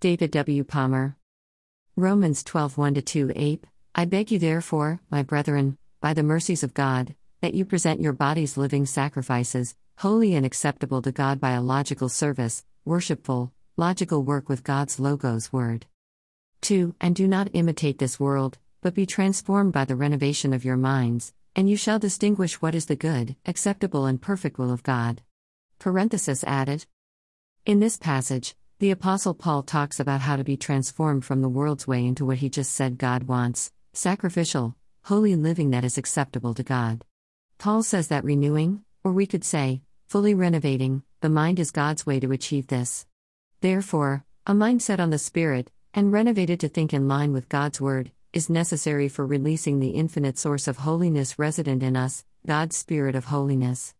David W. Palmer. Romans 12 1 2 8. I beg you, therefore, my brethren, by the mercies of God, that you present your bodies living sacrifices, holy and acceptable to God by a logical service, worshipful, logical work with God's Logos Word. 2. And do not imitate this world, but be transformed by the renovation of your minds, and you shall distinguish what is the good, acceptable, and perfect will of God. Parenthesis added. In this passage, the Apostle Paul talks about how to be transformed from the world's way into what he just said God wants sacrificial, holy living that is acceptable to God. Paul says that renewing, or we could say, fully renovating, the mind is God's way to achieve this. Therefore, a mind set on the Spirit, and renovated to think in line with God's Word, is necessary for releasing the infinite source of holiness resident in us, God's Spirit of holiness.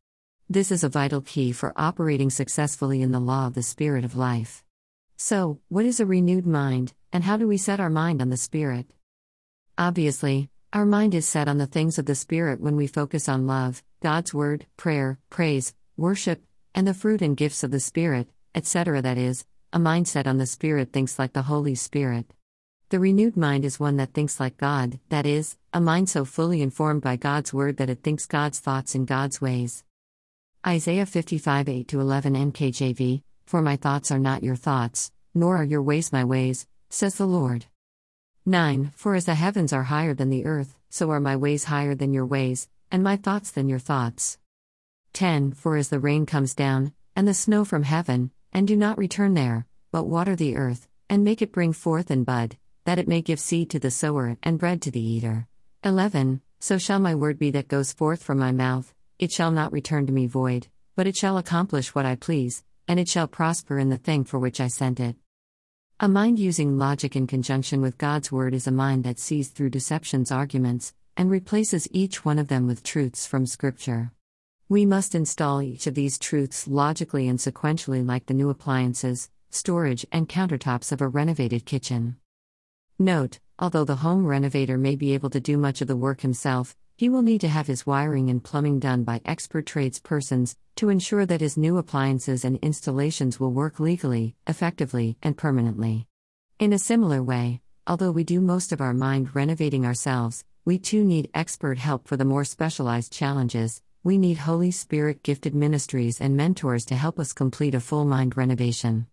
This is a vital key for operating successfully in the law of the Spirit of life. So, what is a renewed mind, and how do we set our mind on the Spirit? Obviously, our mind is set on the things of the Spirit when we focus on love, God's Word, prayer, praise, worship, and the fruit and gifts of the Spirit, etc. That is, a mindset on the Spirit thinks like the Holy Spirit. The renewed mind is one that thinks like God, that is, a mind so fully informed by God's Word that it thinks God's thoughts in God's ways. Isaiah 55 8 11 NKJV, for my thoughts are not your thoughts, nor are your ways my ways, says the Lord. 9. For as the heavens are higher than the earth, so are my ways higher than your ways, and my thoughts than your thoughts. 10. For as the rain comes down, and the snow from heaven, and do not return there, but water the earth, and make it bring forth and bud, that it may give seed to the sower and bread to the eater. 11. So shall my word be that goes forth from my mouth, it shall not return to me void, but it shall accomplish what I please, and it shall prosper in the thing for which I sent it. A mind using logic in conjunction with God's word is a mind that sees through deception's arguments and replaces each one of them with truths from Scripture. We must install each of these truths logically and sequentially, like the new appliances, storage, and countertops of a renovated kitchen. Note although the home renovator may be able to do much of the work himself, he will need to have his wiring and plumbing done by expert tradespersons to ensure that his new appliances and installations will work legally, effectively, and permanently. In a similar way, although we do most of our mind renovating ourselves, we too need expert help for the more specialized challenges. We need Holy Spirit gifted ministries and mentors to help us complete a full mind renovation.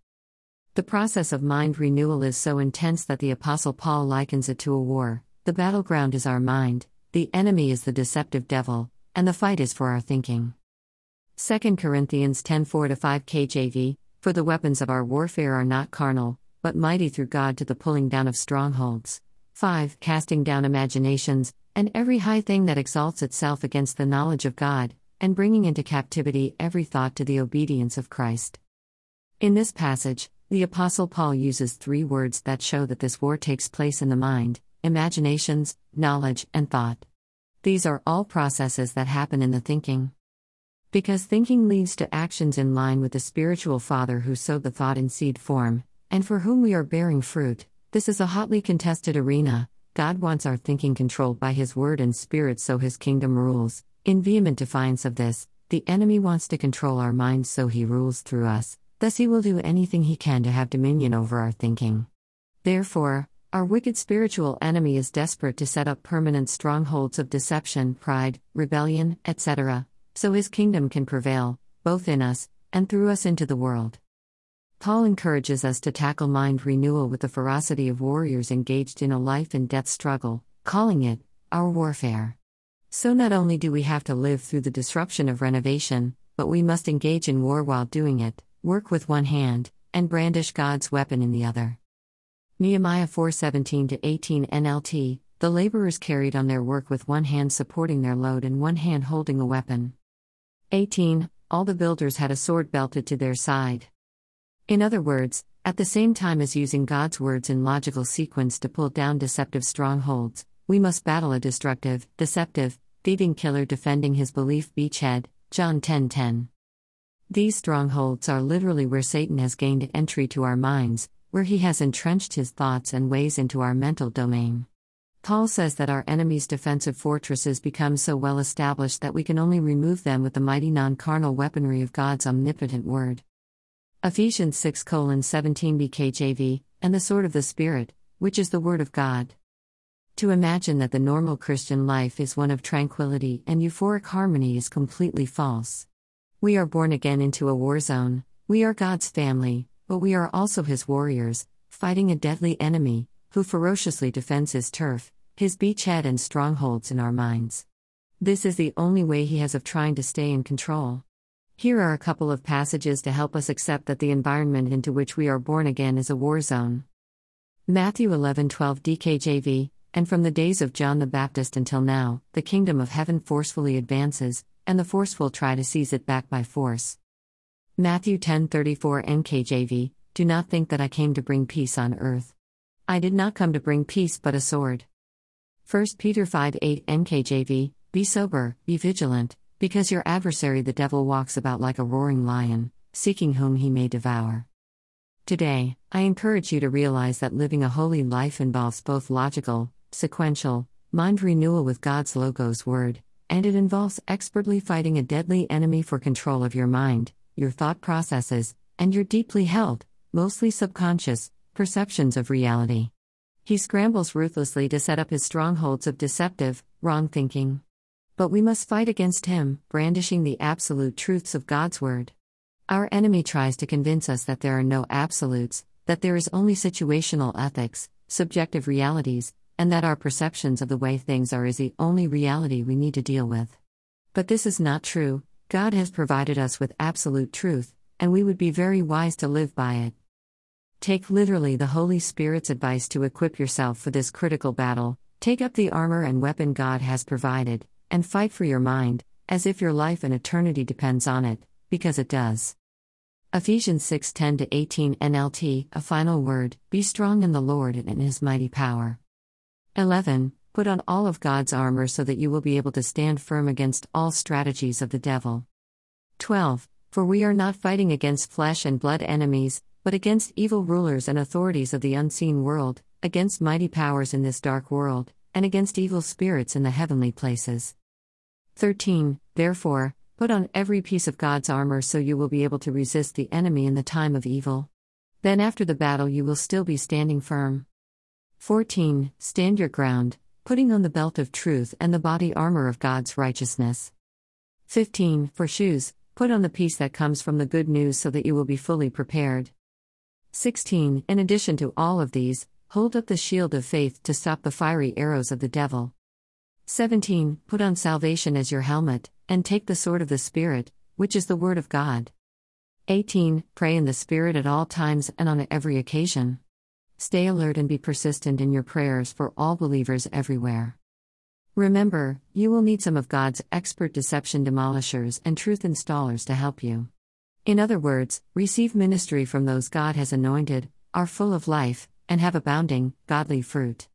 The process of mind renewal is so intense that the Apostle Paul likens it to a war. The battleground is our mind, the enemy is the deceptive devil, and the fight is for our thinking. 2 Corinthians 10 4 5 KJV For the weapons of our warfare are not carnal, but mighty through God to the pulling down of strongholds. 5. Casting down imaginations, and every high thing that exalts itself against the knowledge of God, and bringing into captivity every thought to the obedience of Christ. In this passage, the Apostle Paul uses three words that show that this war takes place in the mind imaginations, knowledge, and thought. These are all processes that happen in the thinking. Because thinking leads to actions in line with the spiritual Father who sowed the thought in seed form, and for whom we are bearing fruit, this is a hotly contested arena. God wants our thinking controlled by His Word and Spirit so His kingdom rules. In vehement defiance of this, the enemy wants to control our minds so he rules through us, thus, he will do anything he can to have dominion over our thinking. Therefore, our wicked spiritual enemy is desperate to set up permanent strongholds of deception, pride, rebellion, etc., so his kingdom can prevail, both in us and through us into the world. Paul encourages us to tackle mind renewal with the ferocity of warriors engaged in a life and death struggle, calling it our warfare. So, not only do we have to live through the disruption of renovation, but we must engage in war while doing it, work with one hand, and brandish God's weapon in the other. Nehemiah 4:17 18 NLT The laborers carried on their work with one hand supporting their load and one hand holding a weapon. 18 All the builders had a sword belted to their side. In other words, at the same time as using God's words in logical sequence to pull down deceptive strongholds, we must battle a destructive, deceptive, thieving killer defending his belief beachhead. John 10:10. 10. These strongholds are literally where Satan has gained entry to our minds, where he has entrenched his thoughts and ways into our mental domain. Paul says that our enemy's defensive fortresses become so well established that we can only remove them with the mighty non carnal weaponry of God's omnipotent word. Ephesians 6 17 DKJV, and the sword of the Spirit, which is the Word of God. To imagine that the normal Christian life is one of tranquility and euphoric harmony is completely false. We are born again into a war zone, we are God's family, but we are also His warriors, fighting a deadly enemy, who ferociously defends His turf, His beachhead, and strongholds in our minds. This is the only way He has of trying to stay in control. Here are a couple of passages to help us accept that the environment into which we are born again is a war zone. Matthew 11:12 DKJV and from the days of John the Baptist until now, the kingdom of heaven forcefully advances, and the forceful try to seize it back by force. Matthew 10:34 NKJV Do not think that I came to bring peace on earth. I did not come to bring peace but a sword. 1 Peter 5:8 NKJV Be sober, be vigilant, because your adversary the devil walks about like a roaring lion, seeking whom he may devour. Today, I encourage you to realize that living a holy life involves both logical, sequential, mind renewal with God's Logos word, and it involves expertly fighting a deadly enemy for control of your mind, your thought processes, and your deeply held, mostly subconscious, perceptions of reality. He scrambles ruthlessly to set up his strongholds of deceptive, wrong thinking. But we must fight against him, brandishing the absolute truths of God's Word. Our enemy tries to convince us that there are no absolutes, that there is only situational ethics, subjective realities, and that our perceptions of the way things are is the only reality we need to deal with. But this is not true, God has provided us with absolute truth, and we would be very wise to live by it. Take literally the Holy Spirit's advice to equip yourself for this critical battle, take up the armor and weapon God has provided, and fight for your mind, as if your life and eternity depends on it, because it does. Ephesians 6 10 18 NLT, a final word Be strong in the Lord and in his mighty power. 11. Put on all of God's armor so that you will be able to stand firm against all strategies of the devil. 12. For we are not fighting against flesh and blood enemies, but against evil rulers and authorities of the unseen world, against mighty powers in this dark world, and against evil spirits in the heavenly places. 13. Therefore, put on every piece of God's armor so you will be able to resist the enemy in the time of evil. Then after the battle you will still be standing firm. 14. Stand your ground, putting on the belt of truth and the body armor of God's righteousness. 15. For shoes, put on the peace that comes from the good news so that you will be fully prepared. 16. In addition to all of these, hold up the shield of faith to stop the fiery arrows of the devil. 17. Put on salvation as your helmet, and take the sword of the Spirit, which is the Word of God. 18. Pray in the Spirit at all times and on every occasion. Stay alert and be persistent in your prayers for all believers everywhere. Remember, you will need some of God's expert deception demolishers and truth installers to help you. In other words, receive ministry from those God has anointed, are full of life, and have abounding, godly fruit.